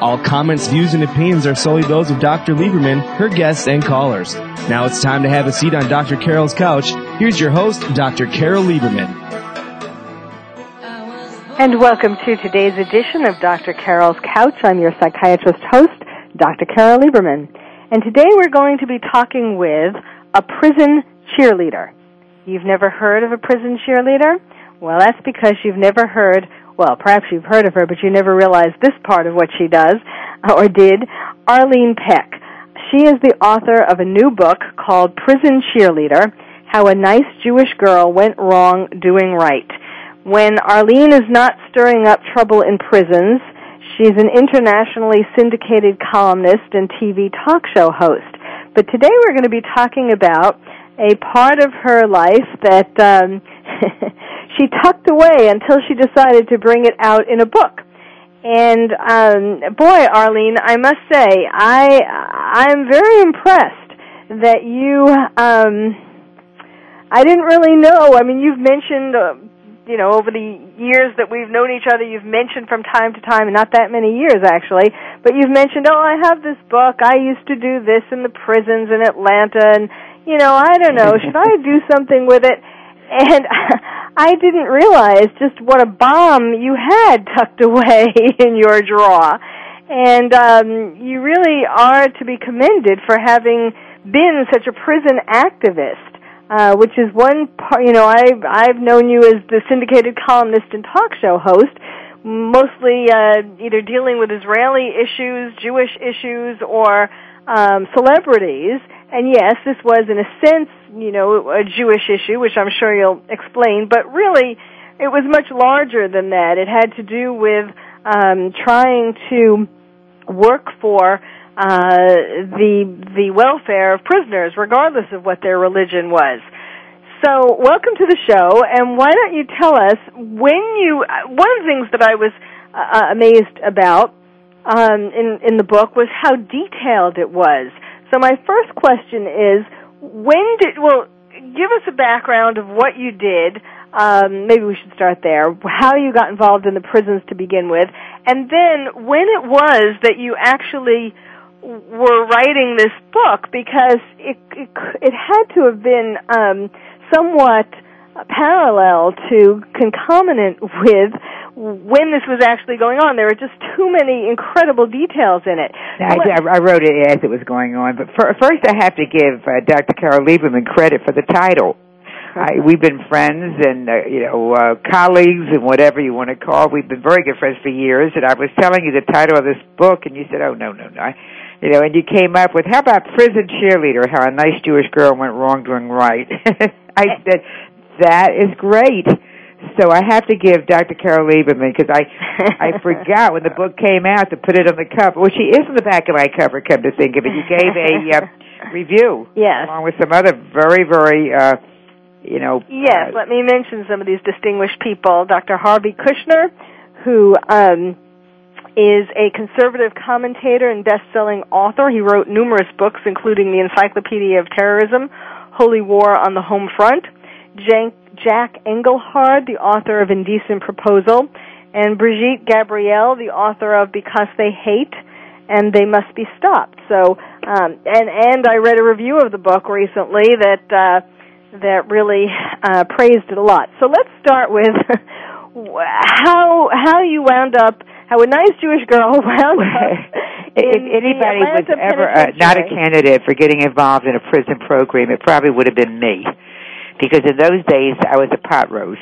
All comments, views, and opinions are solely those of Dr. Lieberman, her guests, and callers. Now it's time to have a seat on Dr. Carol's couch. Here's your host, Dr. Carol Lieberman. And welcome to today's edition of Dr. Carol's Couch. I'm your psychiatrist host, Dr. Carol Lieberman. And today we're going to be talking with a prison cheerleader. You've never heard of a prison cheerleader? Well, that's because you've never heard well, perhaps you've heard of her, but you never realized this part of what she does, or did, Arlene Peck. She is the author of a new book called Prison Cheerleader, How a Nice Jewish Girl Went Wrong Doing Right. When Arlene is not stirring up trouble in prisons, she's an internationally syndicated columnist and TV talk show host. But today we're going to be talking about a part of her life that um, she tucked away until she decided to bring it out in a book. And um, boy, Arlene, I must say, I I'm very impressed that you. Um, I didn't really know. I mean, you've mentioned, uh, you know, over the years that we've known each other, you've mentioned from time to time, not that many years actually, but you've mentioned, oh, I have this book. I used to do this in the prisons in Atlanta, and you know, I don't know, should I do something with it? And I didn't realize just what a bomb you had tucked away in your drawer. And um, you really are to be commended for having been such a prison activist. Uh, which is one part, you know, I've, I've known you as the syndicated columnist and talk show host, mostly uh, either dealing with Israeli issues, Jewish issues, or um, celebrities. And yes, this was in a sense, you know, a Jewish issue, which I'm sure you'll explain, but really it was much larger than that. It had to do with um, trying to work for uh, the the welfare of prisoners, regardless of what their religion was. So, welcome to the show, and why don't you tell us when you? One of the things that I was uh, amazed about um, in in the book was how detailed it was. So my first question is, when did, well, give us a background of what you did. Um, maybe we should start there. How you got involved in the prisons to begin with, and then when it was that you actually were writing this book, because it it, it had to have been um, somewhat parallel to concomitant with when this was actually going on. There were just too many incredible details in it. I, I wrote it as it was going on, but for, first I have to give uh, Dr. Carol Lieberman credit for the title. I, we've been friends and uh, you know uh, colleagues and whatever you want to call. We've been very good friends for years. And I was telling you the title of this book, and you said, "Oh no, no, no," I, you know, and you came up with, "How about prison cheerleader? How a nice Jewish girl went wrong doing right." I said, "That is great." So I have to give Dr. Carol Lieberman because I I forgot when the book came out to put it on the cover. Well, she is on the back of my cover. Come to think of it, you gave a uh, review, yes, along with some other very very. uh you know. Yes, uh, let me mention some of these distinguished people. Dr. Harvey Kushner, who um, is a conservative commentator and best-selling author. He wrote numerous books, including the Encyclopedia of Terrorism, Holy War on the Home Front. Jan- Jack Engelhard, the author of Indecent Proposal, and Brigitte Gabriel, the author of Because They Hate and They Must Be Stopped. So, um, and and I read a review of the book recently that uh, that really uh, praised it a lot. So let's start with how how you wound up. How a nice Jewish girl wound up. if anybody was ever uh, not a candidate for getting involved in a prison program, it probably would have been me because in those days I was a pot roast.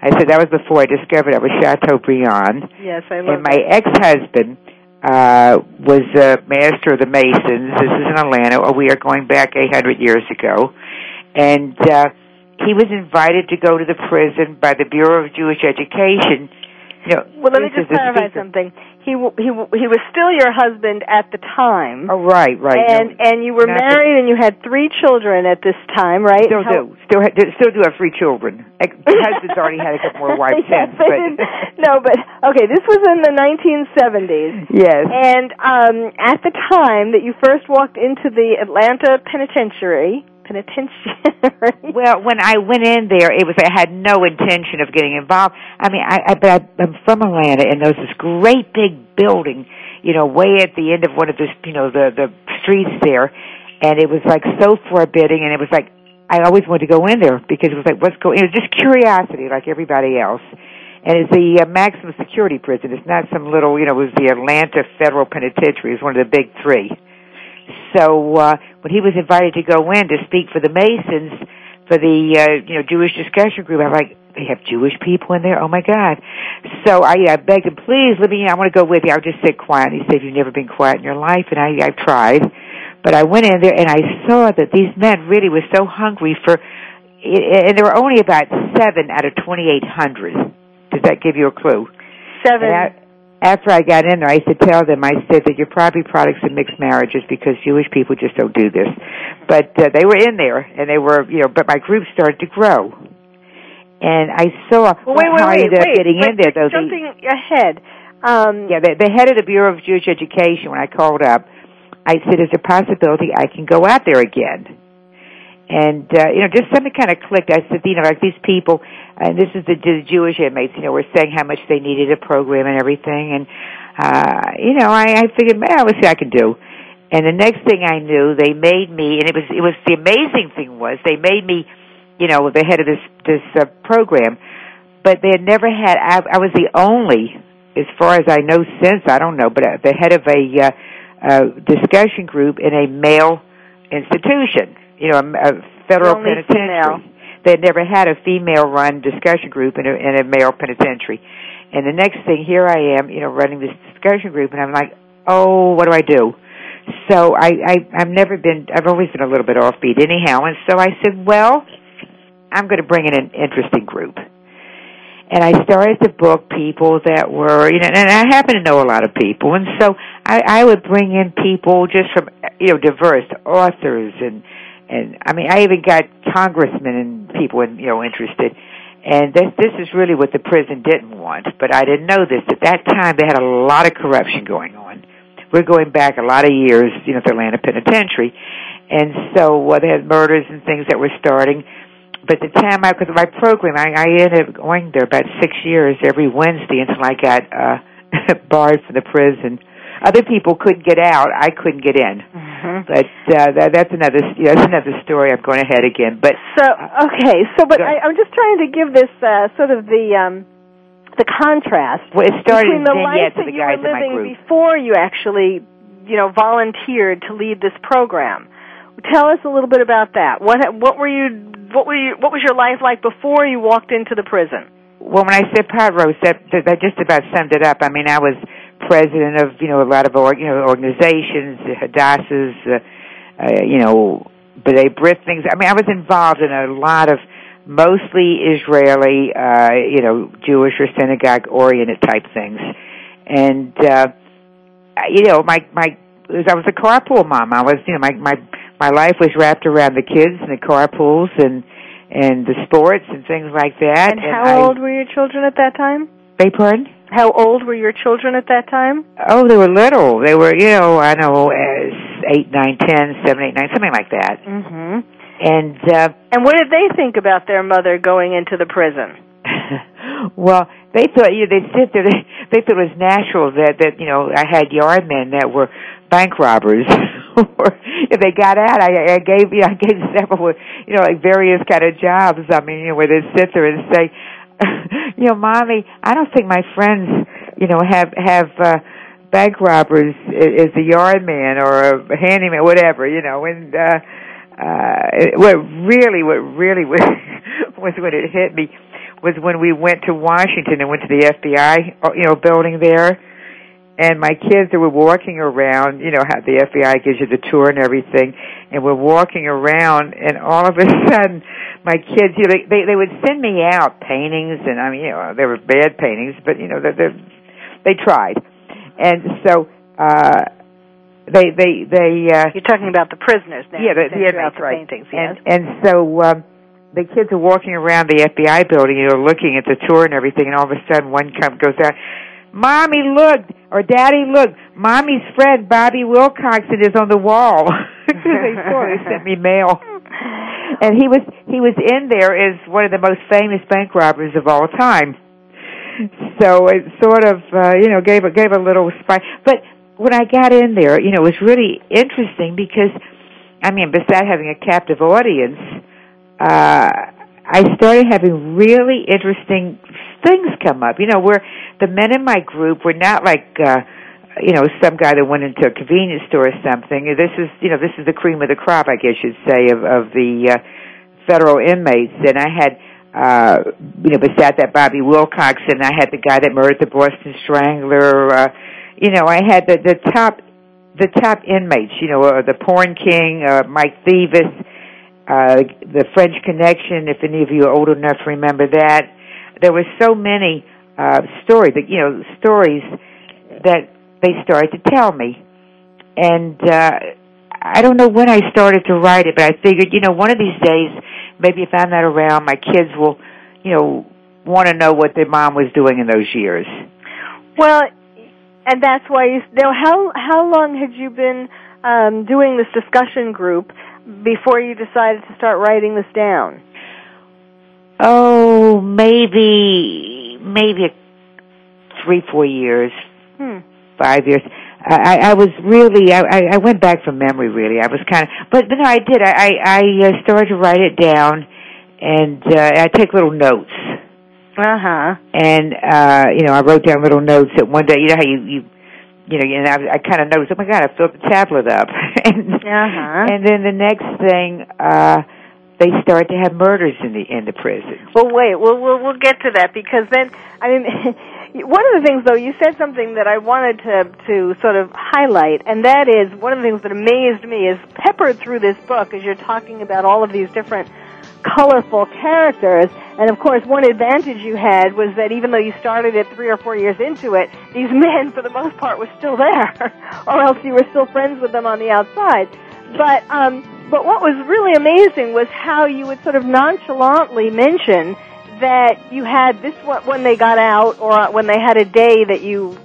I said that was before I discovered I was Chateaubriand. Yes, I love And my ex-husband uh, was a master of the Masons. This is in Atlanta. We are going back 800 years ago. And uh, he was invited to go to the prison by the Bureau of Jewish Education. You know, well, let me just clarify something. He he he was still your husband at the time, Oh, right, right. and No, and you were married, and you had three children at this time, right? Still How- do. Still, ha- still do have three children. Husband's already had a couple more wives Yes, since, but no, but okay, this was in the 1970s. yes. And um, at the time that you first walked into the Atlanta penitentiary, penitentiary. Well, when I went in there, it was I had no intention of getting involved. I mean, I, I but I, I'm from Atlanta, and there's this great big building, you know, way at the end of one of the, you know, the the streets there, and it was like so forbidding, and it was like I always wanted to go in there because it was like what's going. It was just curiosity, like everybody else. And it's the uh, maximum security prison. It's not some little, you know, it was the Atlanta Federal Penitentiary. It was one of the big three. So uh, when he was invited to go in to speak for the Masons for the uh, you know Jewish discussion group, I'm like, they have Jewish people in there. Oh my God! So I, I begged him, please let me. I want to go with you. I'll just sit quiet. And he said, you've never been quiet in your life, and I, I've tried. But I went in there and I saw that these men really were so hungry for, and there were only about seven out of 2,800. Does that give you a clue? Seven. After I got in there, I used to tell them, I said that you're probably products of mixed marriages because Jewish people just don't do this. But uh, they were in there, and they were, you know, but my group started to grow. And I saw well, wait, wait, how I wait, up getting wait, in there, though. Jumping ahead. Um, yeah, the, the head of the Bureau of Jewish Education, when I called up, I said, "Is a possibility I can go out there again?" And uh, you know, just something kind of clicked. I said, "You know, like these people, and this is the, the Jewish inmates. You know, were saying how much they needed a program and everything." And uh, you know, I, I figured, man, let's see I can do. And the next thing I knew, they made me, and it was it was the amazing thing was they made me, you know, the head of this this uh, program. But they had never had. I, I was the only, as far as I know, since I don't know, but uh, the head of a uh, uh, discussion group in a male institution. You know, a, a federal Only penitentiary. female. They had never had a female-run discussion group in a, in a male penitentiary. And the next thing, here I am, you know, running this discussion group, and I'm like, oh, what do I do? So I, I, I've never been, I've always been a little bit offbeat anyhow, and so I said, well, I'm going to bring in an interesting group. And I started to book people that were, you know, and I happen to know a lot of people, and so I, I would bring in people just from, you know, diverse authors and, and I mean, I even got congressmen and people, in, you know, interested. And this, this is really what the prison didn't want, but I didn't know this. At that time, they had a lot of corruption going on. We're going back a lot of years, you know, the Atlanta Penitentiary. And so uh, they had murders and things that were starting. But the time I, because my program, I, I ended up going there about six years every Wednesday until I got uh, barred from the prison. Other people couldn't get out. I couldn't get in. mhm. But uh, that, that's another yeah, that's another story. I'm going ahead again. But So okay, so but I, I'm just trying to give this uh, sort of the um, the contrast well, it started between the life that the you were living before you actually, you know, volunteered to lead this program. Tell us a little bit about that. What what were you what were you what was your life like before you walked into the prison? Well, when I said pot roast, that, that that just about summed it up. I mean, I was president of you know a lot of org, you know organizations, the Hadassahs, uh, uh, you know, B'nai B'rith things. I mean, I was involved in a lot of mostly Israeli, uh, you know, Jewish or synagogue oriented type things, and uh, you know, my my I was a carpool mom. I was you know my my my life was wrapped around the kids and the carpools and and the sports and things like that. And how I, old were your children at that time? Beg pardon? How old were your children at that time? Oh, they were little. They were, you know, I know, as eight, nine, ten, seven, eight, nine, something like that. Mhm. And uh And what did they think about their mother going into the prison? well, they thought you know, they sit there. They, they thought it was natural that that you know I had yard men that were bank robbers. or if they got out, I, I gave you know, I gave several you know like various kind of jobs. I mean, you know, where they'd sit there and say, you know, mommy, I don't think my friends, you know, have have. uh bank robbers as a yard man or a handyman, whatever, you know, and uh uh what really what really was was when it hit me was when we went to Washington and went to the FBI uh, you know building there and my kids they were walking around, you know, how the FBI gives you the tour and everything, and we're walking around, and all of a sudden, my kids, you know, they they would send me out paintings, and I mean, you know, they were bad paintings, but you know, they they they tried, and so. uh they they they uh you're talking about the prisoners now yeah the, inmates the right paintings yes and and so um the kids are walking around the FBI building, you know, looking at the tour and everything, and all of a sudden one come goes out, Mommy, look, or Daddy, look, Mommy's friend Bobby Wilcoxson is on the wall. they saw, they sent me mail, and he was he was in there as one of the most famous bank robbers of all time. So it sort of, uh, you know, gave a gave a little spike. But when I got in there, you know, it was really interesting because, I mean, besides having a captive audience, uh, I started having really interesting things come up. You know, where the men in my group were not like, uh, you know, some guy that went into a convenience store or something. This is, you know, this is the cream of the crop, I guess you'd say, of, of the uh, federal inmates. And I had, uh, you know, beside that Bobby Wilcoxson, I had the guy that murdered the Boston Strangler. Uh, you know, I had the the top the top inmates. You know, uh, the Porn King, uh, Mike Thevis, uh, the French Connection. If any of you are old enough to remember that, there were so many uh, stories you know stories that they started to tell me, and uh, I don't know when I started to write it, but I figured, you know, one of these days, maybe if I'm not around, my kids will, you know, want to know what their mom was doing in those years. Well, and that's why you now how how long had you been um doing this discussion group before you decided to start writing this down Oh, maybe maybe three, four years, hmm. five years. I, I was really I, I went back from memory. Really, I was kind of, but, but no, I did. I I, I uh, started to write it down, and uh, I take little notes. uh-huh and uh you know i wrote down little notes that one day you know how you you you know and i i kind of noticed oh my god i filled the tablet up and uh-huh and then the next thing uh they start to have murders in the in the prison well wait we'll we'll we'll get to that because then i mean one of the things though you said something that i wanted to to sort of highlight and that is one of the things that amazed me is peppered through this book as you're talking about all of these different colorful characters. And of course, one advantage you had was that even though you started it three or four years into it, these men, for the most part, were still there, or else you were still friends with them on the outside. But um, but what was really amazing was how you would sort of nonchalantly mention that you had this when they got out, or when they had a day that you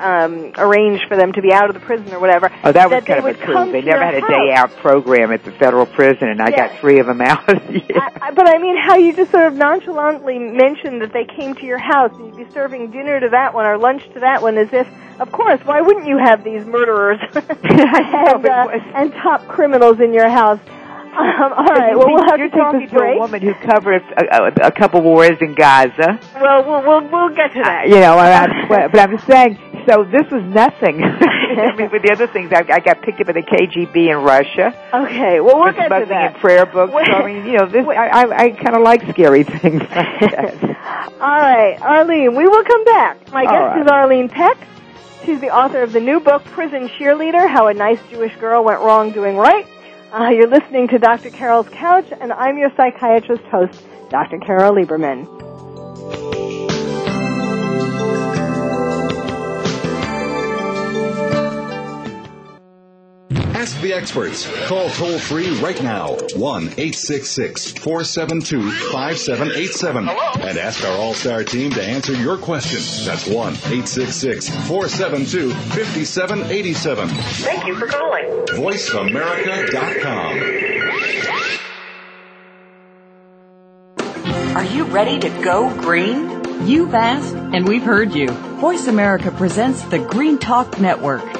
um, arranged for them to be out of the prison or whatever. oh that was that kind they of a coup they never had a house. day out program at the federal prison and i Yeah. got three of them out yeah. I, but I mean, how you just sort of nonchalantly mentioned that they came to your house and you'd be serving dinner to that one or lunch to that one, as if, of course, why wouldn't you have these murderers and, uh, and top criminals in your house? Um, all right, well, we'll have you're to take talking this to a break. woman who covered a, a, a couple wars in gaza Well, we'll we'll we'll get to that. you know, I, I, but I'm saying, so this was nothing. I mean, with the other things, I, I got picked up by the KGB in Russia. Okay, well, we'll get to that. in prayer books. Wait. So, I mean, you know, this Wait. I I, I kind of like scary things like. All right, Arlene, we will come back. My All guest right. is Arlene Peck. She's the author of the new book, Prison Cheerleader How a Nice Jewish Girl Went Wrong Doing Right. Uh, you're listening to Dr. Carol's Couch, and I'm your psychiatrist host, Dr. Carol Lieberman. Ask the experts. Call toll free right now 1 866 472 5787 and ask our All Star team to answer your question. That's 1 866 472 5787. Thank you for calling. VoiceAmerica.com. Are you ready to go green? You've asked, and we've heard you. Voice America presents the Green Talk Network.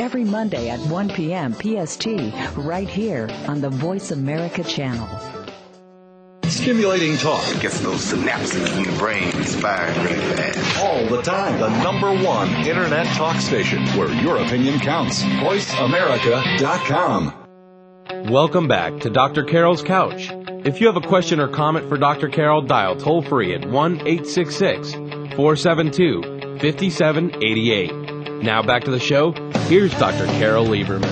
every Monday at 1 p.m. PST, right here on the Voice America channel. Stimulating talk. It gets those synapses in the brain firing really fast. All the time. The number one internet talk station where your opinion counts. VoiceAmerica.com. Welcome back to Dr. Carol's Couch. If you have a question or comment for Dr. Carol, dial toll free at 1 866 472 5788. Now back to the show. Here's Dr. Carol Lieberman.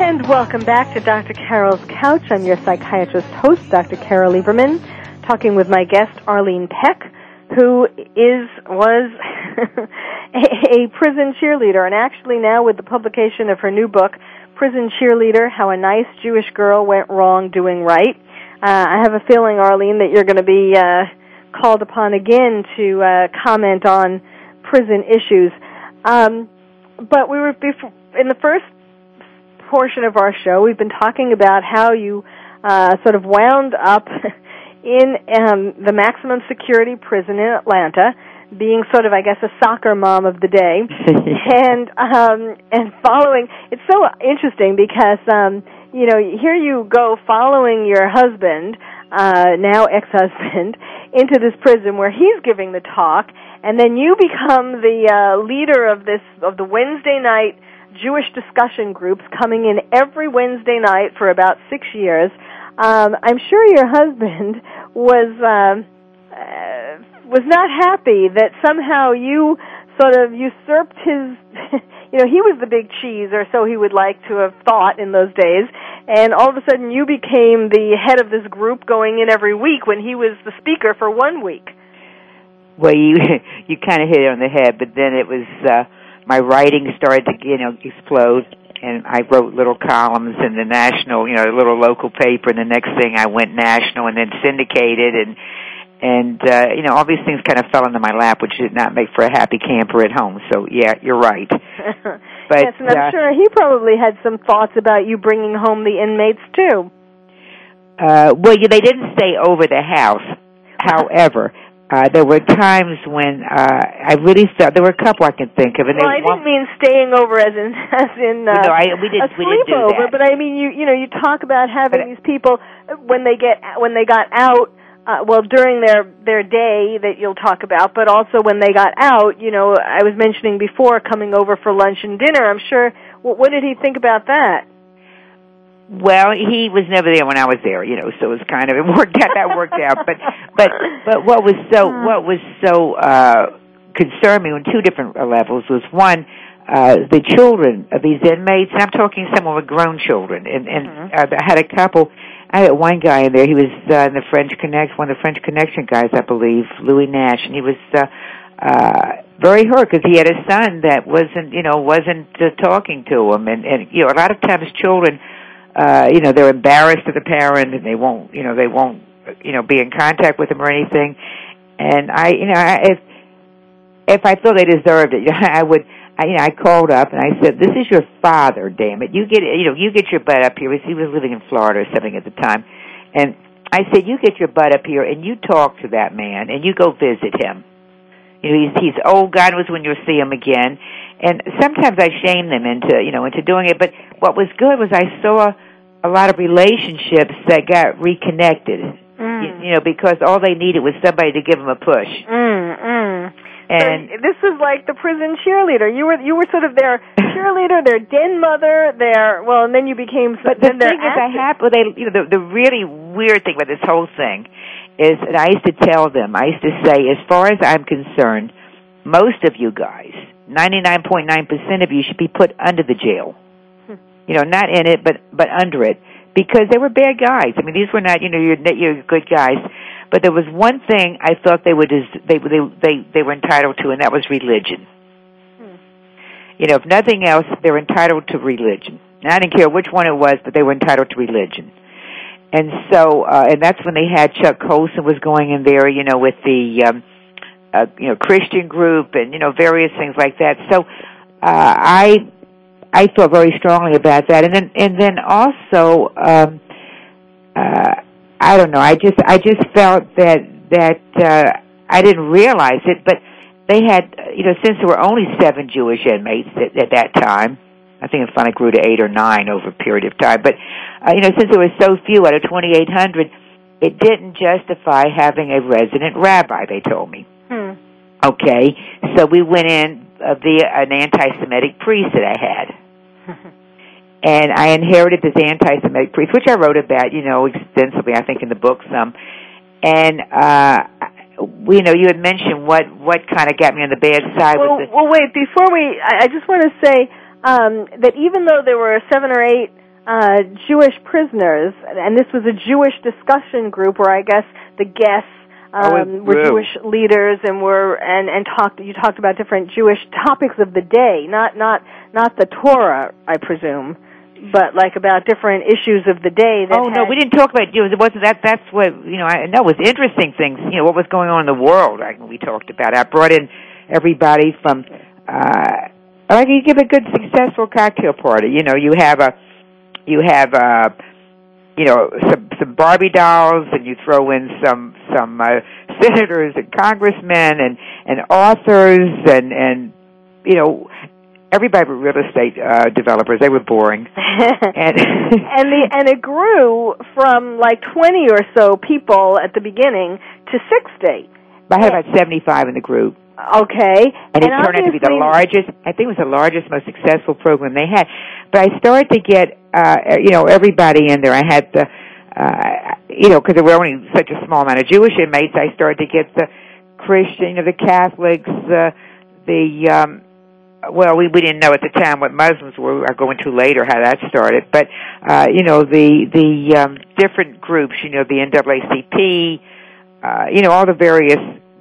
And welcome back to Dr. Carol's Couch. I'm your psychiatrist host, Dr. Carol Lieberman, talking with my guest, Arlene Peck, who is, was a prison cheerleader, and actually now with the publication of her new book, Prison Cheerleader, How a Nice Jewish Girl Went Wrong Doing Right. Uh, I have a feeling, Arlene, that you're going to be uh, called upon again to uh, comment on prison issues. Um, but we were before, in the first portion of our show, we've been talking about how you uh, sort of wound up in um, the maximum security prison in Atlanta, being sort of, I guess, a soccer mom of the day, and um, and following. It's so interesting because um, you know here you go following your husband, uh, now ex-husband, into this prison where he's giving the talk, and then you become the uh, leader of this of the Wednesday night Jewish discussion groups coming in every Wednesday night for about six years. Um, I'm sure your husband was um, uh, was not happy that somehow you sort of usurped his. you know, he was the big cheese, or so he would like to have thought in those days. And all of a sudden, you became the head of this group, going in every week when he was the speaker for one week. Well, you you kind of hit it on the head, but then it was. uh my writing started to you know explode and I wrote little columns in the national, you know, a little local paper and the next thing I went national and then syndicated and and uh you know all these things kind of fell into my lap which did not make for a happy camper at home. So yeah, you're right. But yes, and I'm uh, sure he probably had some thoughts about you bringing home the inmates too. Uh well, yeah, they didn't stay over the house. However, uh, there were times when uh, I really felt there were a couple I can think of. And well, I didn't mean staying over as in as in uh, no, I, we didn't, a we didn't do sleepover, that. but I mean you you know you talk about having But- these people when they get when they got out. Uh, well, during their their day that you'll talk about, but also when they got out, you know, I was mentioning before coming over for lunch and dinner. I'm sure. What, what did he think about that? Well, he was never there when I was there, you know, so it was kind of it worked out. That worked out, but but but what was so what was so uh concerned me on two different uh, levels was one uh the children of these inmates. And I'm talking some with grown children, and and uh, I had a couple. I had one guy in there. He was uh, in the French Connect, one of the French Connection guys, I believe, Louis Nash, and he was. uh uh very hurt because he had a son that wasn't, you know, wasn't uh, talking to him, and and you know, a lot of times children, uh, you know, they're embarrassed to the parent, and they won't, you know, they won't, you know, be in contact with him or anything. And I, you know, I, if if I feel they deserved it, I would. I, you know, I called up and I said, "This is your father, damn it! You get, you know, you get your butt up here." He was living in Florida or something at the time, and I said, "You get your butt up here and you talk to that man and you go visit him." You know, he's he's old. God knows when you'll see him again. And sometimes I shame them into you know into doing it. But what was good was I saw a lot of relationships that got reconnected. Mm. You, you know, because all they needed was somebody to give them a push. Mm, mm. And so this was like the prison cheerleader. You were you were sort of their cheerleader, their den mother, their well, and then you became. But then the thing is, I have well, they you know the the really weird thing about this whole thing is that I used to tell them, I used to say, as far as I'm concerned, most of you guys, 99.9% of you should be put under the jail. Hmm. You know, not in it, but but under it, because they were bad guys. I mean, these were not, you know, you're you're good guys. But there was one thing I thought they would is they they they they were entitled to, and that was religion. Hmm. You know, if nothing else, they're entitled to religion. And I didn't care which one it was, but they were entitled to religion. And so, uh, and that's when they had Chuck Colson was going in there, you know, with the, um, uh, you know, Christian group and, you know, various things like that. So, uh, I, I felt very strongly about that. And then, and then also, um, uh, I don't know, I just, I just felt that, that, uh, I didn't realize it, but they had, you know, since there were only seven Jewish inmates at, at that time, I think it finally grew to eight or nine over a period of time. But uh, you know, since there were so few out of 2,800, it didn't justify having a resident rabbi. They told me. Hmm. Okay, so we went in uh, via an anti-Semitic priest that I had. and I inherited this anti-Semitic priest, which I wrote about, you know, extensively. I think in the book some. And uh, you know, you had mentioned what what kind of got me on the bad side. Well, was the, well, wait. Before we, I, I just want to say um, that even though there were seven or eight uh, Jewish prisoners, and this was a Jewish discussion group where I guess the guests um, Oh, were. Jewish leaders and were and and talked. You talked about different Jewish topics of the day, not not not the Torah, I presume, but like about different issues of the day. That Oh no, we didn't talk about Jews. It wasn't that. That's what you know. I know it was interesting things. You know what was going on in the world. I, we talked about. I brought in everybody from. uh Like you give a good successful cocktail party. You know, you have a, you have uh you know some some Barbie dolls, and you throw in some some uh, senators and congressmen and and authors and and you know everybody but real estate uh developers. They were boring. and and the and it grew from like 20 or so people at the beginning to 60. I had about 75 in the group. Okay. And it turned out to be the largest, I think it was the largest, most successful program they had. But I started to get, uh, you know, everybody in there. I had the, uh, you know, because there were only such a small amount of Jewish inmates, I started to get the Christian, you know, the Catholics, uh, the, um, well, we, we didn't know at the time what Muslims were. I'll go into later how that started. But, uh, you know, the, the, um, different groups, you know, the NAACP, uh, you know, all the various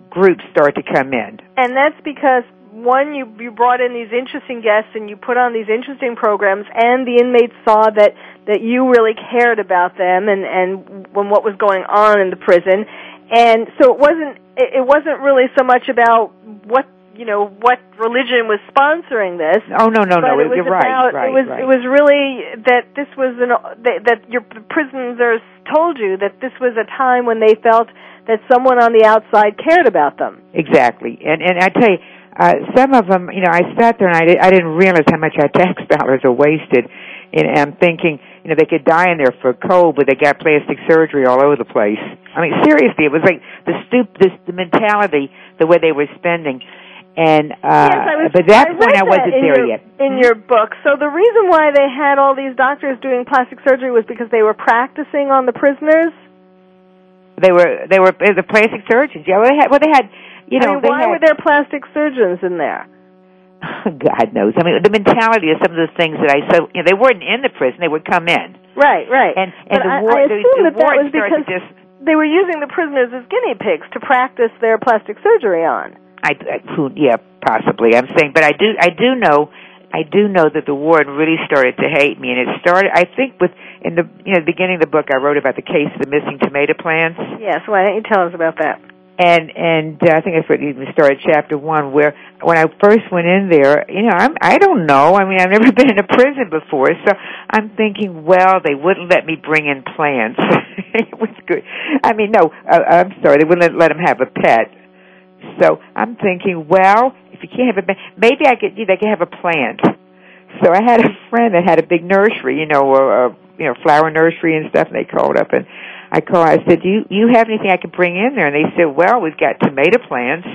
groups start to come in. And that's because one, you you brought in these interesting guests and you put on these interesting programs, and the inmates saw that that you really cared about them and and when what was going on in the prison, and so it wasn't it wasn't really so much about what you know what religion was sponsoring this. Oh no, no, no! it was You're right, about, right, It was right. it was really that this was an that, that your prisoners told you that this was a time when they felt that someone on the outside cared about them. Exactly, and and I tell you, uh, some of them, you know, I sat there and I, di- I didn't realize how much our tax dollars are wasted. And I'm thinking, you know, they could die in there for cold, but they got plastic surgery all over the place. I mean, seriously, it was like the stoop, this the mentality, the way they were spending. And uh yes, I was, but that I point I wasn't there your, yet. In your book, so the reason why they had all these doctors doing plastic surgery was because they were practicing on the prisoners. They were they were the plastic surgeons. Yeah, well, they had well they had you know I mean, why had, were there plastic surgeons in there? God knows. I mean, the mentality of some of the things that I said, you know, they weren't in the prison; they would come in. Right, right. And and But the I, war, I the, assume the that that war was because just they were using the prisoners as guinea pigs to practice their plastic surgery on. I, I who, yeah, possibly. I'm saying, but I do, I do know, I do know that the ward really started to hate me, and it started. I think with in the you know the beginning of the book, I wrote about the case of the missing tomato plants. Yes, why don't you tell us about that? and and uh, I think that's what even started chapter one. Where when I first went in there, you know, I'm I don't know. I mean, I've never been in a prison before, so I'm thinking, well, they wouldn't let me bring in plants. it was good. I mean, no, uh, I'm sorry, they wouldn't let them have a pet. So I'm thinking, well, if you can't have a, maybe I could, they could have a plant. So I had a friend that had a big nursery, you know, a, a you know flower nursery and stuff. And they called up and I called. I said, "Do you you have anything I could bring in there?" And they said, "Well, we've got tomato plants."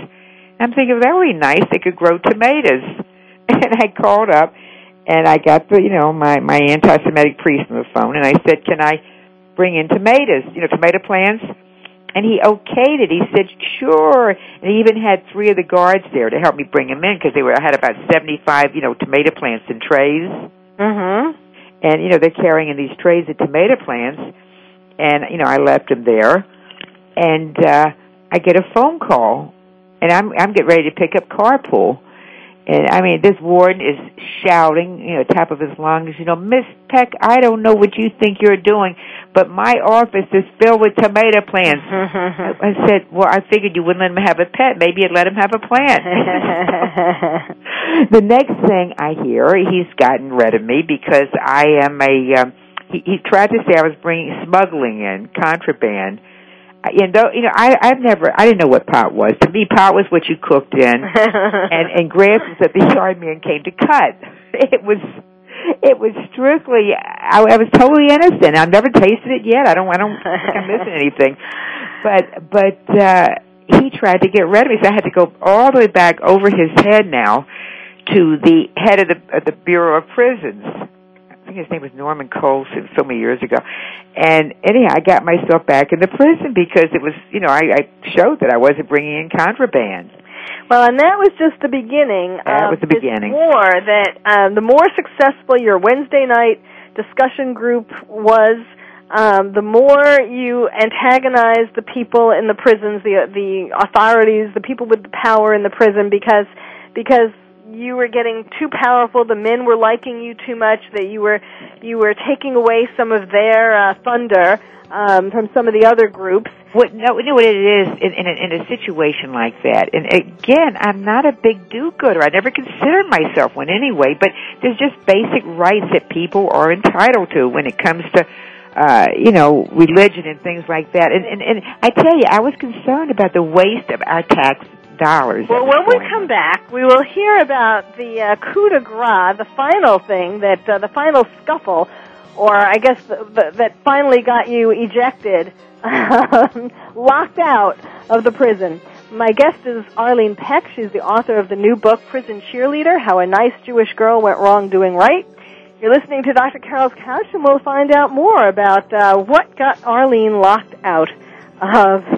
I'm thinking that would be nice. They could grow tomatoes. And I called up, and I got the you know my my anti-Semitic priest on the phone, and I said, "Can I bring in tomatoes? You know, tomato plants?" And he okayed it. He said, "Sure." And he even had three of the guards there to help me bring them in because they were I had about seventy-five you know tomato plants in trays. Mm-hmm. And you know they're carrying in these trays of tomato plants and you know I left him there, and uh, I get a phone call, and I'm I'm getting ready to pick up carpool, and I mean this warden is shouting, you know, top of his lungs, you know, Miss Peck, I don't know what you think you're doing, but my office is filled with tomato plants. I said, well, I figured you wouldn't let him have a pet. Maybe you'd let him have a plant. the next thing I hear, he's gotten rid of me because I am a. Um, he, he tried to say I was bringing smuggling in contraband. And though you know, I I've never I didn't know what pot was. To me, pot was what you cooked in, and and grass was that the yard man came to cut. It was it was strictly I, I was totally innocent. I've never tasted it yet. I don't I don't think I'm missing anything. But but uh he tried to get rid of me, so I had to go all the way back over his head now to the head of the of the Bureau of Prisons I think his name was Norman Carlson so many years ago. And anyhow, I got myself back in the prison because it was, you know, I, I showed that I wasn't bringing in contraband. Well, and that was just the beginning. That was the beginning. More that um, the more successful your Wednesday night discussion group was, um, the more you antagonize the people in the prisons, the the authorities, the people with the power in the prison, because because you were getting too powerful, the men were liking you too much, that you were you were taking away some of their uh, thunder um, from some of the other groups. What no, you know what it is in, in, a, in a situation like that. And again, I'm not a big do-gooder. I never considered myself one anyway. But there's just basic rights that people are entitled to when it comes to uh, you know, religion and things like that. And, and, and I tell you, I was concerned about the waste of our tax dollars. Well, when we come back, we will hear about the uh, coup de grace, the final thing that uh, the final scuffle, or I guess the, the, that finally got you ejected, locked out of the prison. My guest is Arlene Peck. She's the author of the new book, Prison Cheerleader: How a Nice Jewish Girl Went Wrong Doing Right. You're listening to Dr. Carol's Couch, and we'll find out more about uh, what got Arlene locked out of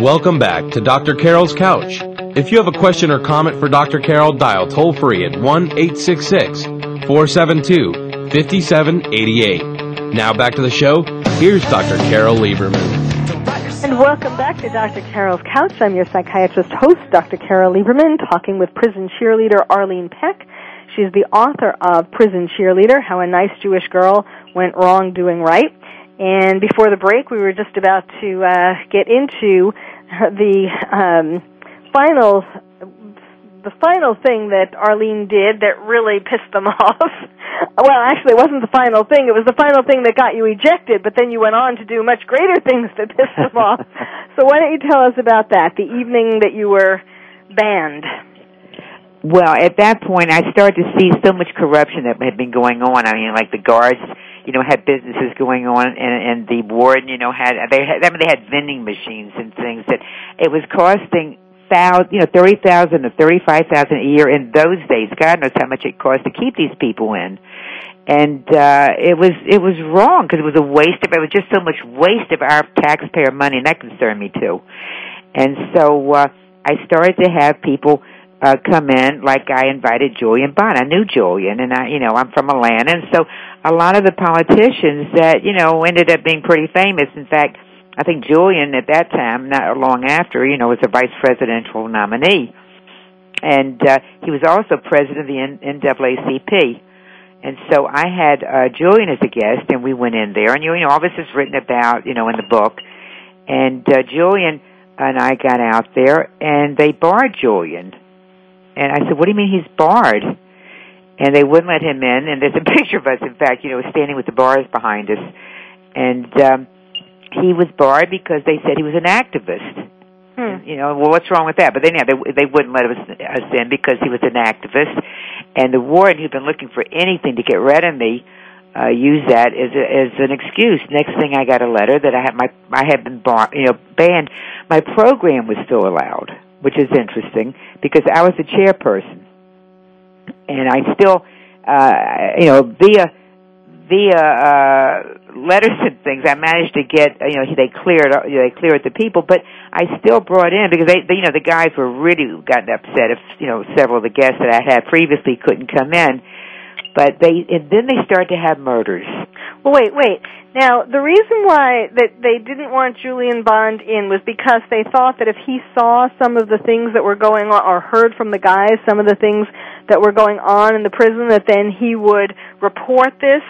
Welcome back to Dr. Carol's Couch. If you have a question or comment for Dr. Carol, dial toll free at 1 866 472 5788. Now back to the show. Here's Dr. Carol Lieberman. And welcome back to Dr. Carol's Couch. I'm your psychiatrist host, Dr. Carol Lieberman, talking with prison cheerleader Arlene Peck. She's the author of Prison Cheerleader How a Nice Jewish Girl Went Wrong Doing Right. And before the break, we were just about to uh, get into the um, final the final thing that Arlene did that really pissed them off. well, actually, it wasn't the final thing. It was the final thing that got you ejected, but then you went on to do much greater things that pissed them off. So why don't you tell us about that, the evening that you were banned? Well, at that point, I started to see so much corruption that had been going on. I mean, like the guards, you know, had businesses going on, and, and the warden, you know, had they had I mean, they had vending machines and things that it was costing thousand, you know, thirty thousand to thirty-five thousand a year in those days. God knows how much it cost to keep these people in, and uh, it was it was wrong because it was a waste of it was just so much waste of our taxpayer money, and that concerned me too. And so uh, I started to have people uh, come in, like I invited Julian Bond. I knew Julian, and I, you know, I'm from Atlanta, and so a lot of the politicians that you know ended up being pretty famous. In fact I think Julian at that time, not long after, you know, was a vice presidential nominee. And uh, he was also president of the NAACP. And so I had uh, Julian as a guest, and we went in there. And, you know, all this is written about, you know, in the book. And uh, Julian and I got out there, and they barred Julian. And I said, what do you mean he's barred? And they wouldn't let him in. And there's a picture of us, in fact, you know, standing with the bars behind us. And um, he was barred because they said he was an activist. Hmm. You know, well, what's wrong with that? But they, yeah, they they wouldn't let us, us in because he was an activist, and the warden who'd been looking for anything to get rid of me uh, used that as a, as an excuse. Next thing, I got a letter that I had my I had been bar, you know banned. My program was still allowed, which is interesting because I was the chairperson, and I still, uh, you know, via via uh, letters and things, I managed to get you know they cleared you know, they cleared the people, but I still brought in because they, they you know the guys were really gotten upset if you know several of the guests that I had previously couldn't come in, but they and then they started to have murders. Well, wait, wait. Now, the reason why that they didn't want Julian Bond in was because they thought that if he saw some of the things that were going on or heard from the guys some of the things that were going on in the prison that then he would report this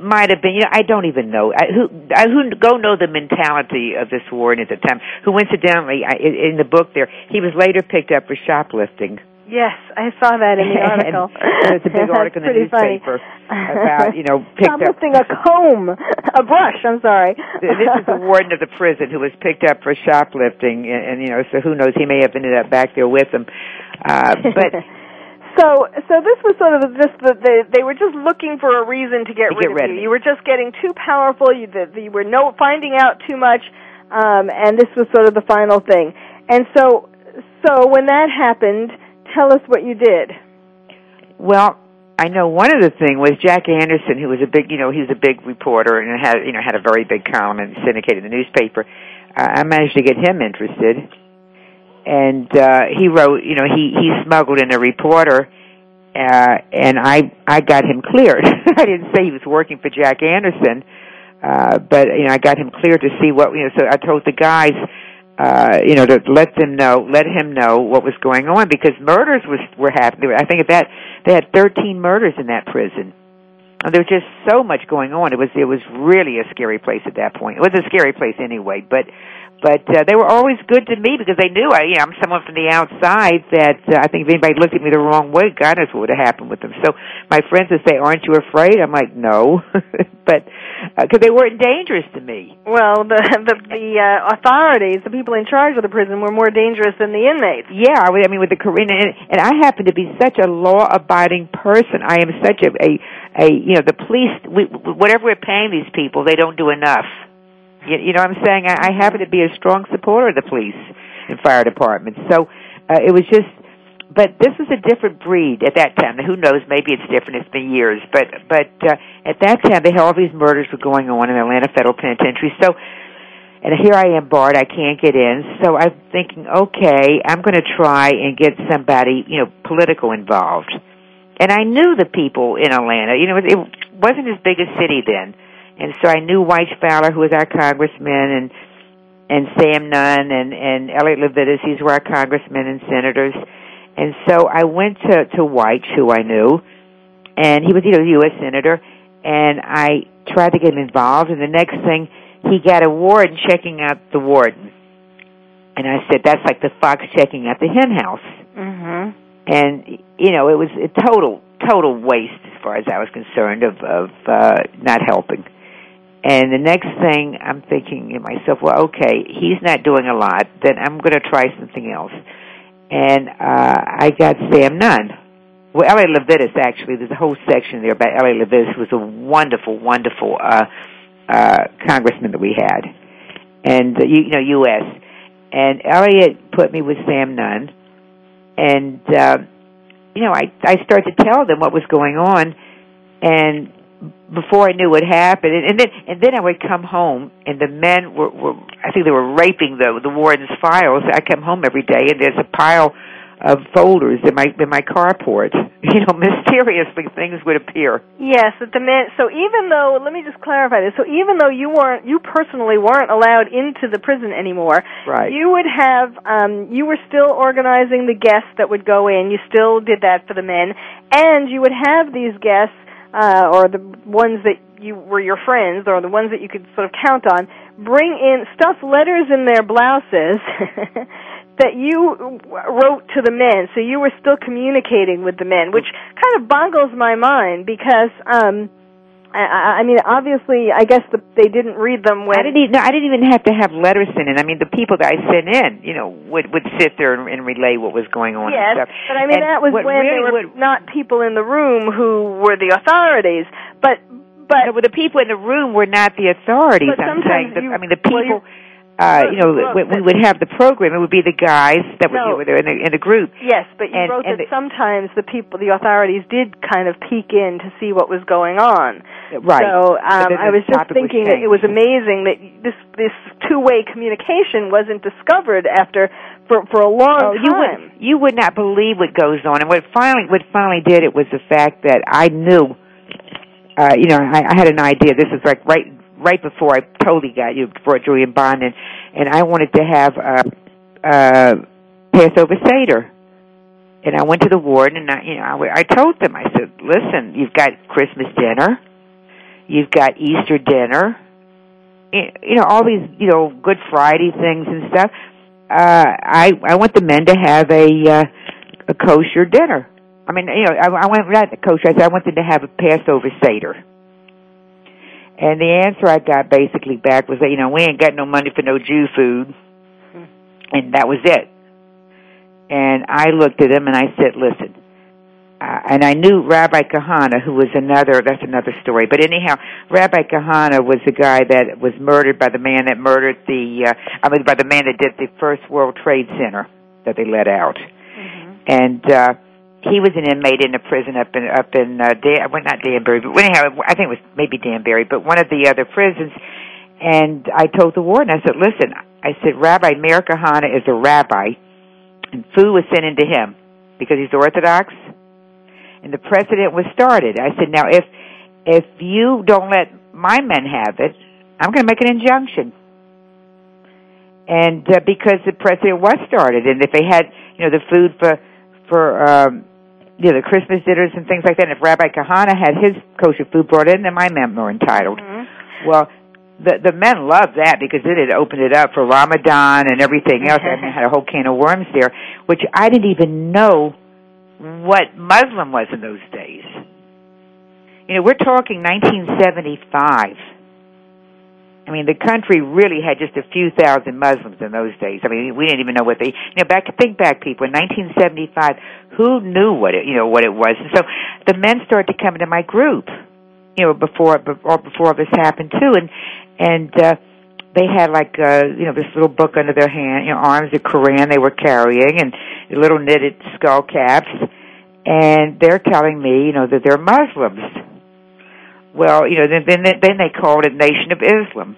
might have been. You know, I don't even know I, who. I, who go know the mentality of this warden at the time. Who incidentally, I, in the book there, he was later picked up for shoplifting. Yes, I saw that in the article. There's a big article in the pretty funny. newspaper about you know picked up. Shoplifting a comb, a brush. I'm sorry. this is the warden of the prison who was picked up for shoplifting, and, and you know, so who knows? He may have ended up back there with him. Uh, but So, so this was sort of just the, the they were just looking for a reason to get, To rid, get of rid you. of. You were just getting too powerful. You, the, you were no finding out too much, um, and this was sort of the final thing. And so, so when that happened, tell us what you did. Well, I know one of the thing was Jack Anderson, who was a big, you know, he was a big reporter and had, you know, had a very big column and syndicated in the newspaper. Uh, I managed to get him interested, and uh, he wrote, you know, he he smuggled in a reporter, uh, and I I got him cleared. I didn't say he was working for Jack Anderson, uh, but you know, I got him cleared to see what, you know. So I told the guys uh, you know, to let them know, let him know what was going on because murders was were happening. I think at that they had 13 murders in that prison. And there was just so much going on. It was it was really a scary place at that point. It was a scary place anyway, but but uh, they were always good to me because they knew I, you know, I'm someone from the outside that uh, I think if anybody looked at me the wrong way, God knows what would have happened with them. So my friends would say, "Aren't you afraid?" I'm like, "No," but because they weren't dangerous to me. Well, the the, the uh, authorities, the people in charge of the prison, were more dangerous than the inmates. Yeah, I mean, with the Korean, and, and I happen to be such a law-abiding person. I am such a a, a you know, the police, we, whatever we're paying these people, they don't do enough. You, you know what I'm saying? I, I happen to be a strong supporter of the police and fire departments. So uh, it was just, but this was a different breed at that time. Now, who knows? Maybe it's different. It's been years, but but uh, at that time, they had all these murders were going on in Atlanta Federal Penitentiary. So and here I am barred. I can't get in. So I'm thinking, okay, I'm going to try and get somebody, you know, political involved. And I knew the people in Atlanta. You know, it, it wasn't as big a city then, and so I knew Wyche Fowler, who was our congressman, and and Sam Nunn and and Elliott Levitas. These were our congressmen and senators. And so I went to to Wyche, who I knew, and he was, you know, a U.S. senator. And I tried to get him involved. And the next thing, he got a warden checking out the warden. And I said, that's like the fox checking out the hen house. Mm-hmm. And, you know, it was a total, total waste as far as I was concerned of, of, uh, not helping. And the next thing I'm thinking to myself, well, okay, he's not doing a lot, then I'm going to try something else. And, uh, I got Sam Nunn. Well, Elliott Levitas, actually, there's a whole section there about Elliott Levitas, who was a wonderful, wonderful, uh, uh, congressman that we had. And, uh, you, you know, U.S. And Elliott put me with Sam Nunn. And, uh, you know, I, I started to tell them what was going on. And before I knew what happened, and, and then and then I would come home, and the men were, were I think they were raping the the warden's files. I come home every day, and there's a pile of folders in my in my carport. You know, mysteriously things would appear. Yes, the men. So even though, let me just clarify this. So even though you weren't, you personally weren't allowed into the prison anymore, Right. you would have, um, you were still organizing the guests that would go in. You still did that for the men, and you would have these guests, uh, or the ones that you were your friends, or the ones that you could sort of count on, bring in stuff letters in their blouses. That you wrote to the men, so you were still communicating with the men, which kind of boggles my mind because um, I, I mean, obviously, I guess the, they didn't read them when. I didn't even, no, I didn't even have to have letters sent in. I mean, the people that I sent in, you know, would would sit there and, and relay what was going on Yes, and stuff. but I mean And that was when really there were would- not people in the room who were the authorities. But but No, but the people in the room were not the authorities. But I'm sometimes saying, the, you- I mean, the well, people. Uh, you know, look, when we would have the program, it would be the guys that were, No. were there in the, in the group. yes, but you And- wrote and that the- sometimes the people, the authorities, did kind of peek in to see what was going on. Right. So um, I was just thinking that it was amazing that this this two way communication wasn't discovered after for for a long Oh, you time. would you would not believe what goes on. And what finally what finally did it was the fact that I knew uh you know, I, I had an idea. This is like right right before I totally got you before Julian Bond and and I wanted to have uh uh Passover Seder. And I went to the warden and I you know, I, I told them, I said, Listen, you've got Christmas dinner, you've got Easter dinner, you know, all these, you know, Good Friday things and stuff uh I I want the men to have a uh a kosher dinner. I mean, you know, I, I went not kosher. I said I wanted to have a Passover seder. And the answer I got basically back was that you know we ain't got no money for no Jew food, and that was it. And I looked at him and I said, "Listen." Uh, and I knew Rabbi Kahane, who was another, that's another story. But anyhow, Rabbi Kahane was the guy that was murdered by the man that murdered the, uh, I mean, by the man that did the first World Trade Center that they let out. Mm-hmm. And, uh, he was an inmate in a prison up in up in uh, Dan, well not Danbury, but anyhow, I think it was maybe Danbury, but one of the other prisons. And I told the warden, I said, "Listen," I said, "Rabbi Meir Kahane is a rabbi, and food was sent into him because he's Orthodox, and the precedent was started." I said, "Now, if if you don't let my men have it, I'm going to make an injunction." And uh, because the precedent was started, and if they had, you know, the food for for um, you know, the Christmas dinners and things like that. And if Rabbi Kahane had his kosher food brought in, then my men were entitled. Mm-hmm. Well, the the men loved that because it had opened it up for Ramadan and everything else. I mean, had a whole can of worms there, which I didn't even know what Muslim was in those days. You know, we're talking 1975. I mean, the country really had just a few thousand Muslims in those days. I mean, we didn't even know what they, you know, back, think back people, in 1975, who knew what it, you know, what it was? And so the men started to come into my group, you know, before, or before this happened too, and, and, uh, they had like uh you know this little book under their hand you know arms of Quran they were carrying and little knitted skull caps and they're telling me you know that they're Muslims well, you know, then then then they called it Nation of Islam.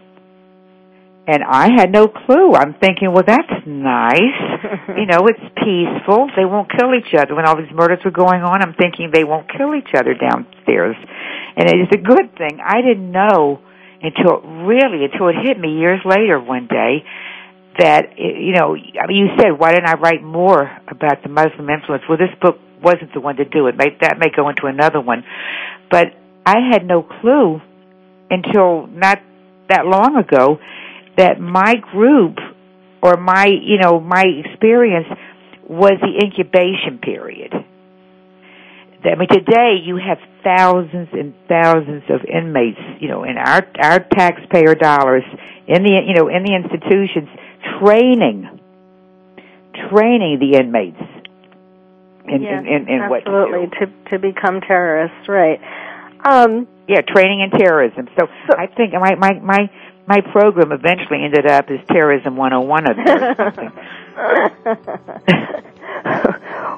And I had no clue. I'm thinking, well, that's nice. you know, it's peaceful. They won't kill each other. When all these murders were going on, I'm thinking they won't kill each other downstairs. And it is a good thing. I didn't know until really until it hit me years later one day that you know I mean, you said why didn't I write more about the Muslim influence? Well, this book wasn't the one to do it. May, that may go into another one, but I had no clue until not that long ago that my group or my, you know, my experience was the incubation period. I mean, today you have thousands and thousands of inmates, you know, in our our taxpayer dollars in the you know in the institutions training, training the inmates in yeah, in, in, in what absolutely to to become terrorists, right? Um, yeah, training in terrorism. So, so I think my my my my program eventually ended up as Terrorism 101 or something.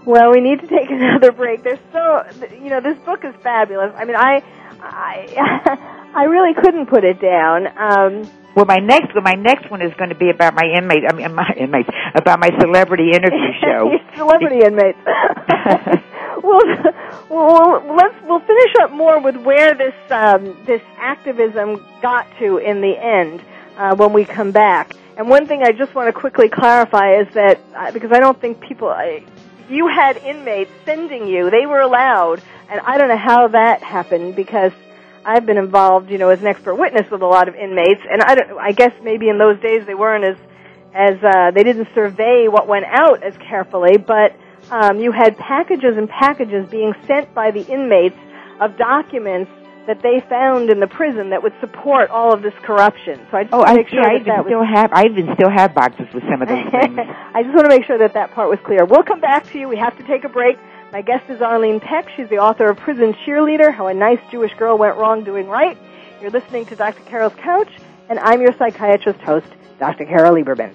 well, we need to take another break. There's so you know this book is fabulous. I mean, I I I really couldn't put it down. Um, well, my next my next one is going to be about my inmate. I mean, my inmates about my celebrity interview show. celebrity inmates. Well, well, let's we'll finish up more with where this um, this activism got to in the end uh, when we come back. And one thing I just want to quickly clarify is that uh, because I don't think people, I, you had inmates sending you; they were allowed, and I don't know how that happened because I've been involved, you know, as an expert witness with a lot of inmates, and I don't, I guess maybe in those days they weren't as as uh, they didn't survey what went out as carefully, but um, you had packages and packages being sent by the inmates of documents that they found in the prison that would support all of this corruption. So I just oh, want to I, make sure yeah, that, I that still have I even still have boxes with some of those things. I just want to make sure that that part was clear. We'll come back to you. We have to take a break. My guest is Arlene Peck. She's the author of Prison Cheerleader: How a Nice Jewish Girl Went Wrong Doing Right. You're listening to Dr. Carol's Couch, and I'm your psychiatrist host, Dr. Carol Lieberman.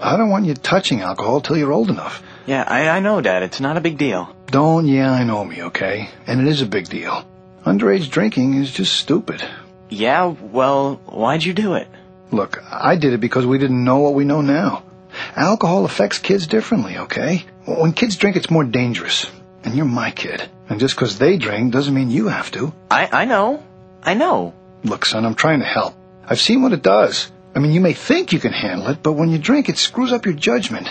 I don't want you touching alcohol till you're old enough. Yeah, I, I know, Dad. It's not a big deal. Don't yeah, I know me, okay? And it is a big deal. Underage drinking is just stupid. Yeah, well, why'd you do it? Look, I did it because we didn't know what we know now. Alcohol affects kids differently, okay? When kids drink, it's more dangerous. And you're my kid. And just because they drink doesn't mean you have to. I, I know. I know. Look, son, I'm trying to help. I've seen what it does. I mean, you may think you can handle it, but when you drink, it screws up your judgment.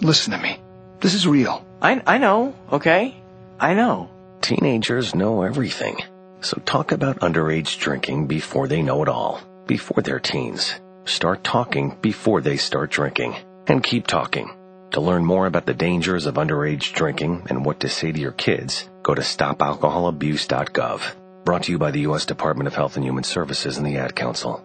Listen to me. This is real. I, I know, okay? I know. Teenagers know everything. So talk about underage drinking before they know it all. Before they're teens. Start talking before they start drinking. And keep talking. To learn more about the dangers of underage drinking and what to say to your kids, go to stopalcoholabuse.gov. Brought to you by the U.S. Department of Health and Human Services and the Ad Council.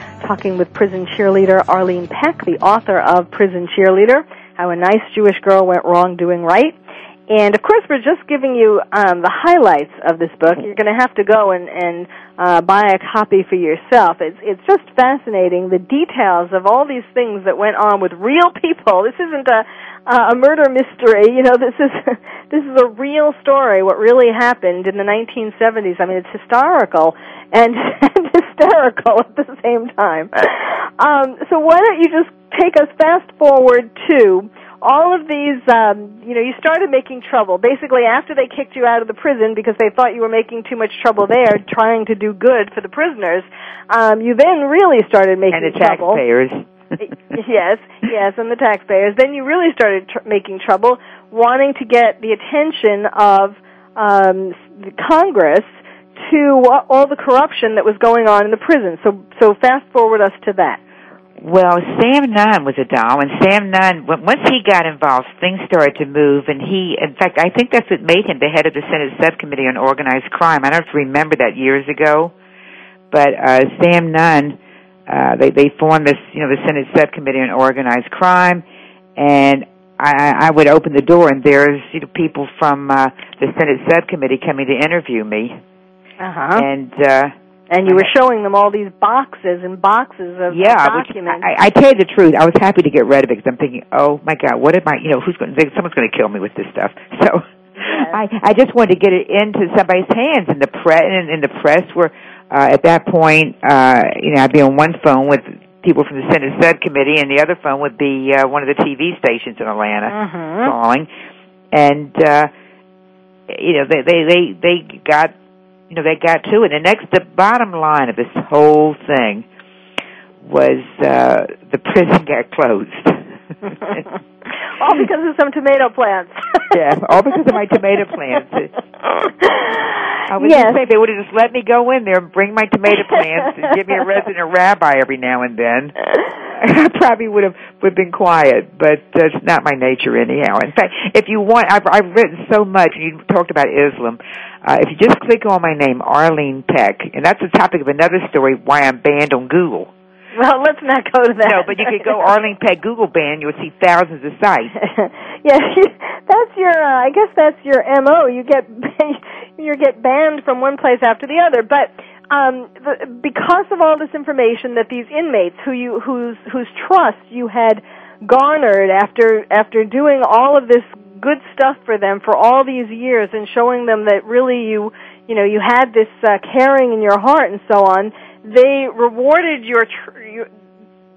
talking with prison cheerleader Arlene Peck, the author of Prison Cheerleader, How a Nice Jewish Girl Went Wrong Doing Right. And of course, we're just giving you um, the highlights of this book. You're going to have to go and, and uh, buy a copy for yourself. It's it's just fascinating the details of all these things that went on with real people. This isn't a a murder mystery. You know, this is this is a real story. What really happened in the 1970s? I mean, it's historical and, and hysterical at the same time. Um, so why don't you just take us fast forward to all of these, um, you know, you started making trouble. Basically, after they kicked you out of the prison because they thought you were making too much trouble there, trying to do good for the prisoners, um, you then really started making and the trouble. taxpayers. yes, yes, and the taxpayers. Then you really started tr- making trouble, wanting to get the attention of um, the Congress to all the corruption that was going on in the prison. So, so fast forward us to that. Well, Sam Nunn was a doll, and Sam Nunn, once he got involved, things started to move, and he, in fact, I think that's what made him the head of the Senate Subcommittee on Organized Crime. I don't remember that years ago, but uh, Sam Nunn, uh, they they formed this, you know, the Senate Subcommittee on Organized Crime, and I, I would open the door, and there's you know people from uh, the Senate Subcommittee coming to interview me, uh-huh. and. uh and you were showing them all these boxes and boxes of yeah, documents. Which, I, I tell you the truth, I was happy to get rid of it because I'm thinking, oh my God, what am I? You know, who's going? to Someone's going to kill me with this stuff. So yes. I I just wanted to get it into somebody's hands, and the press and, and the press were uh, at that point. uh You know, I'd be on one phone with people from the Senate subcommittee, and the other phone would be uh, one of the TV stations in Atlanta Mhm. calling, and uh you know they they they they got you know, they got to it. And next, the bottom line of this whole thing was uh the prison got closed. all because of some tomato plants. yeah, all because of my tomato plants. I was Yes. saying they would have just let me go in there and bring my tomato plants and give me a resident rabbi every now and then. I probably would have would have been quiet, but uh, it's not my nature anyhow. In fact, if you want, I've I've written so much. You talked about Islam. Uh, if you just click on my name, Arlene Peck, and that's the topic of another story. Why I'm banned on Google. Well, let's not go to that. No, but you could go Arlene Peck Google ban. You'll see thousands of sites. yeah, that's your. Uh, I guess that's your mo. You get you get banned from one place after the other. But um, the, because of all this information that these inmates, who you whose whose trust you had garnered after after doing all of this good stuff for them for all these years and showing them that really you you know you had this uh, caring in your heart and so on, they rewarded your tr- your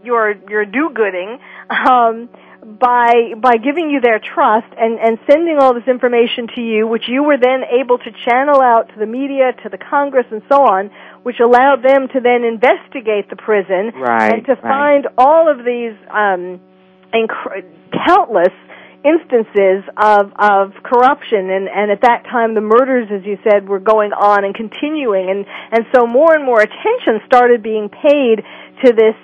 your, your do-gooding. Um, by by giving you their trust and and sending all this information to you which you were then able to channel out to the media to the congress and so on which allowed them to then investigate the prison Right, and to right. find all of these um inc- countless instances of of corruption and and at that time the murders as you said were going on and continuing and and so more and more attention started being paid to this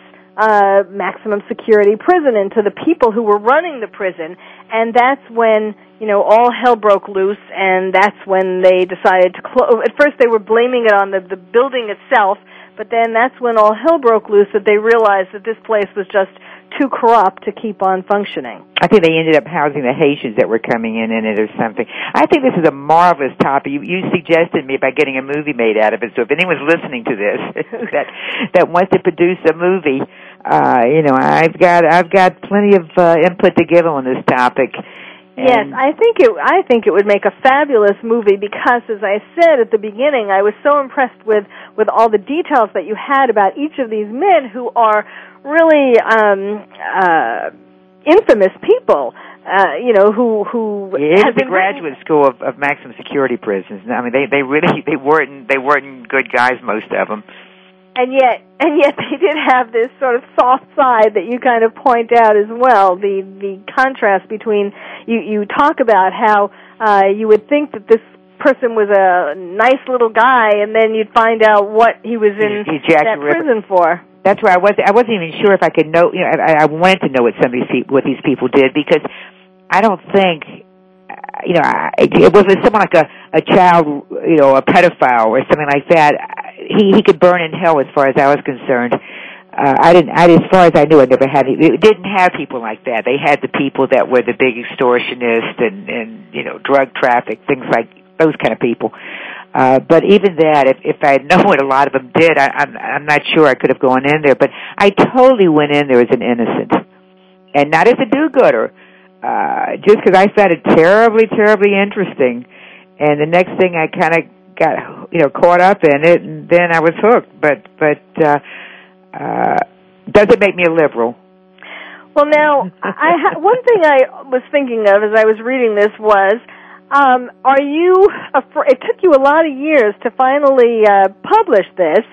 uh, maximum security prison and to the people who were running the prison. And that's when, you know, all hell broke loose and that's when they decided to close. At first they were blaming it on the, the building itself, but then that's when all hell broke loose that they realized that this place was just too corrupt to keep on functioning. I think they ended up housing the Haitians that were coming in in it or something. I think this is a marvelous topic. You, you suggested me about getting a movie made out of it. So if anyone's listening to this that that wants to produce a movie, uh, you know, I've got I've got plenty of uh, input to give on this topic. Yes, I think it. I think it would make a fabulous movie because, as I said at the beginning, I was so impressed with with all the details that you had about each of these men who are really um, uh, infamous people. Uh, you know, who who It was the graduate school of, of maximum security prisons. I mean, they they really they weren't they weren't good guys, most of them. And yet and yet they did have this sort of soft side that you kind of point out as well the the contrast between you you talk about how uh you would think that this person was a nice little guy and then you'd find out what he was in that prison for That's where I wasn't. I wasn't even sure if I could know. You know, I, I wanted to know what some of these people, what these people did, because I don't think, uh, you know, I, it was someone like a a child, you know, a pedophile or something like that. He he could burn in hell, as far as I was concerned. Uh, I didn't. I, as far as I knew, I never had. It didn't have people like that. They had the people that were the big extortionists and and you know drug traffic things like those kind of people. Uh, but even that, if if I had known what a lot of them did, I, I'm I'm not sure I could have gone in there. But I totally went in there as an innocent, and not as a do-gooder, uh, just because I found it terribly, terribly interesting. And the next thing, I kind of got you know caught up in it, and then I was hooked. But but uh, uh, doesn't make me a liberal. well now i ha- one thing i was thinking of as i was reading this was um are you afr- it took you a lot of years to finally uh publish this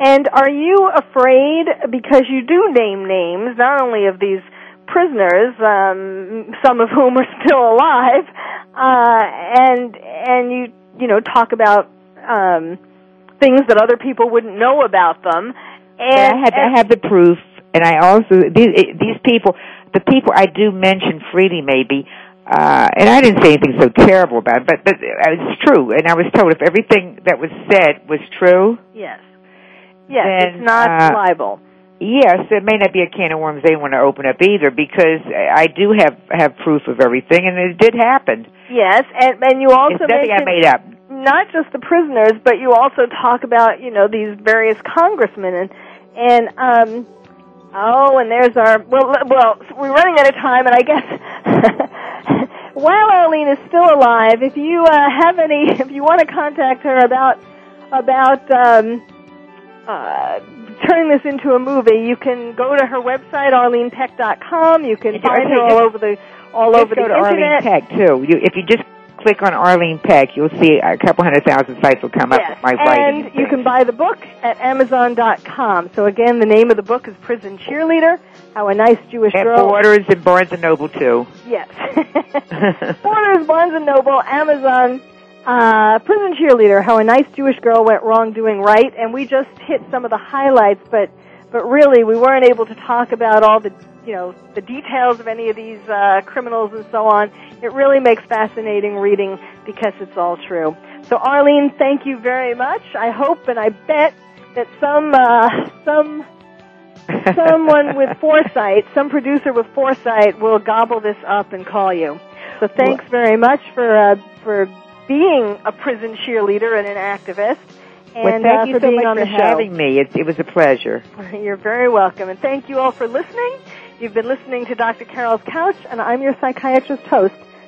and are you afraid because you do name names not only of these prisoners um some of whom are still alive uh and and you you know talk about um things that other people wouldn't know about them And and I have I have the proof, and I also these these people, the people I do mention freely, maybe. Uh, and I didn't say anything so terrible about it, but, but it's true. And I was told if everything that was said was true, yes yes Then, it's not uh, libel yes, it may not be a can of worms they want to open up either, because I do have have proof of everything, and it did happen. Yes, and and you also It's nothing I made up. Not just the prisoners, but you also talk about you know these various congressmen and and um oh and there's our well well we're running out of time and I guess while Arlene is still alive, if you uh, have any if you want to contact her about about um uh turning this into a movie, you can go to her website arlenepeck.com. You can find her all over the all over go the to Arlene internet. Peck too. You, if you just click on Arlene Peck, you'll see a couple hundred thousand sites will come up with my writing. and you can buy the book at Amazon.com. So again, the name of the book is Prison Cheerleader: How a Nice Jewish Girl. At Girl. Borders and Barnes and Noble too. Yes, Borders, Barnes and Noble, Amazon, Uh, prison cheerleader, how a nice Jewish girl went wrong doing right, and we just hit some of the highlights, but but really we weren't able to talk about all the you know the details of any of these uh, criminals and so on. It really makes fascinating reading because it's all true. So Arlene, thank you very much. I hope and I bet that some uh, some someone with foresight, some producer with foresight, will gobble this up and call you. So thanks very much for uh, for being a prison cheerleader and an activist. And well, thank uh, you for so being much on for show. having me. It, it was a pleasure. You're very welcome. And thank you all for listening. You've been listening to Dr. Carol's Couch, and I'm your psychiatrist host,